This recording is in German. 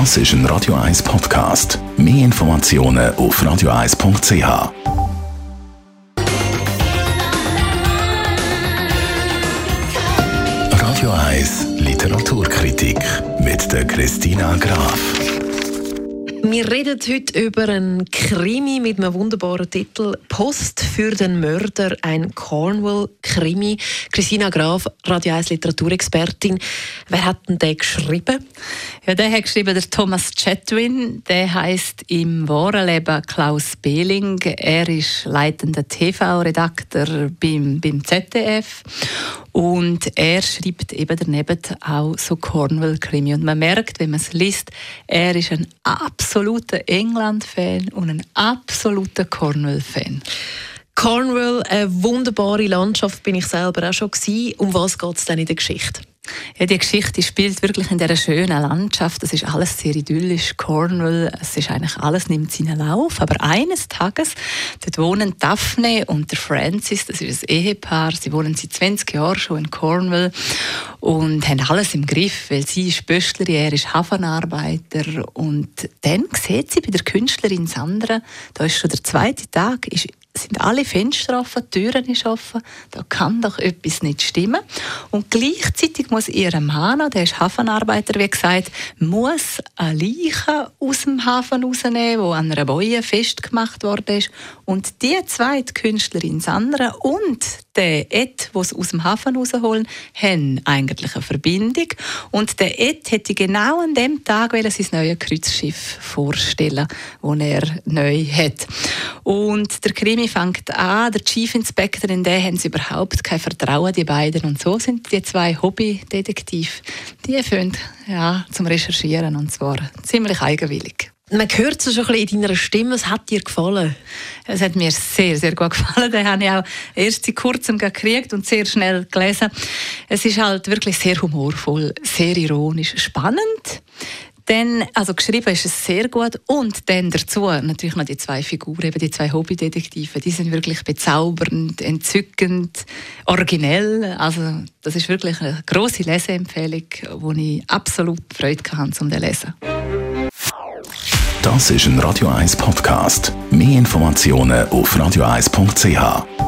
Das ist ein Radio 1 Podcast. Mehr Informationen auf radio1.ch. Radio 1 Literaturkritik mit der Christina Graf. Wir reden heute über einen Krimi mit einem wunderbaren Titel Post für den Mörder, ein Cornwall-Krimi. Christina Graf, Radio 1 Literaturexpertin. Wer hat denn den geschrieben? Ja, der hat geschrieben der Thomas Chatwin. Der heißt im wahren Leben Klaus Behling. Er ist leitender TV-Redakteur beim, beim ZDF und er schreibt eben daneben auch so Cornwall-Krimi. Und man merkt, wenn man es liest, er ist ein absoluter England-Fan und ein absoluter Cornwall-Fan. Cornwall, eine wunderbare Landschaft, bin ich selber auch schon gewesen. Um was geht es denn in der Geschichte? Ja, die Geschichte spielt wirklich in dieser schönen Landschaft. Das ist alles sehr idyllisch. Cornwall, es ist eigentlich alles nimmt seinen Lauf. Aber eines Tages, dort wohnen Daphne und der Francis, das ist ein Ehepaar. Sie wohnen seit 20 Jahren schon in Cornwall und haben alles im Griff, weil sie ist Böstlerin, er ist Hafenarbeiter. Und dann sieht sie bei der Künstlerin Sandra, da ist schon der zweite Tag, ist sind alle Fenster offen, die Türen sind offen, da kann doch etwas nicht stimmen. Und gleichzeitig muss ihr Mann, der ist Hafenarbeiter, wie gesagt, muss eine Leiche aus dem Hafen rausnehmen, die an einer Boje festgemacht worden ist. Und die zweite Künstlerin Sandra und der Ed, sie aus dem Hafen rausholen, haben eigentlich eine Verbindung. Und der Ed hätte genau an dem Tag sein neues Kreuzschiff vorstellen, das er neu hat. Und der Krimi fängt an, der Chief Inspector, in den haben sie überhaupt kein Vertrauen, die beiden. Und so sind die zwei Hobbydetektive, die fangen ja, zum Recherchieren, und zwar ziemlich eigenwillig. Man hört es schon ein bisschen in deiner Stimme. Es hat dir gefallen? Es hat mir sehr, sehr gut gefallen. Den habe ich auch erst in kurzem gekriegt und sehr schnell gelesen. Es ist halt wirklich sehr humorvoll, sehr ironisch, spannend. Dann, also geschrieben ist es sehr gut und dann dazu natürlich noch die zwei Figuren, eben die zwei Hobbydetektive, die sind wirklich bezaubernd, entzückend, originell. Also das ist wirklich eine große Leseempfehlung, wo ich absolut Freude hatte, um zu lesen. Das ist ein Radio 1 Podcast. Mehr Informationen auf radio1.ch.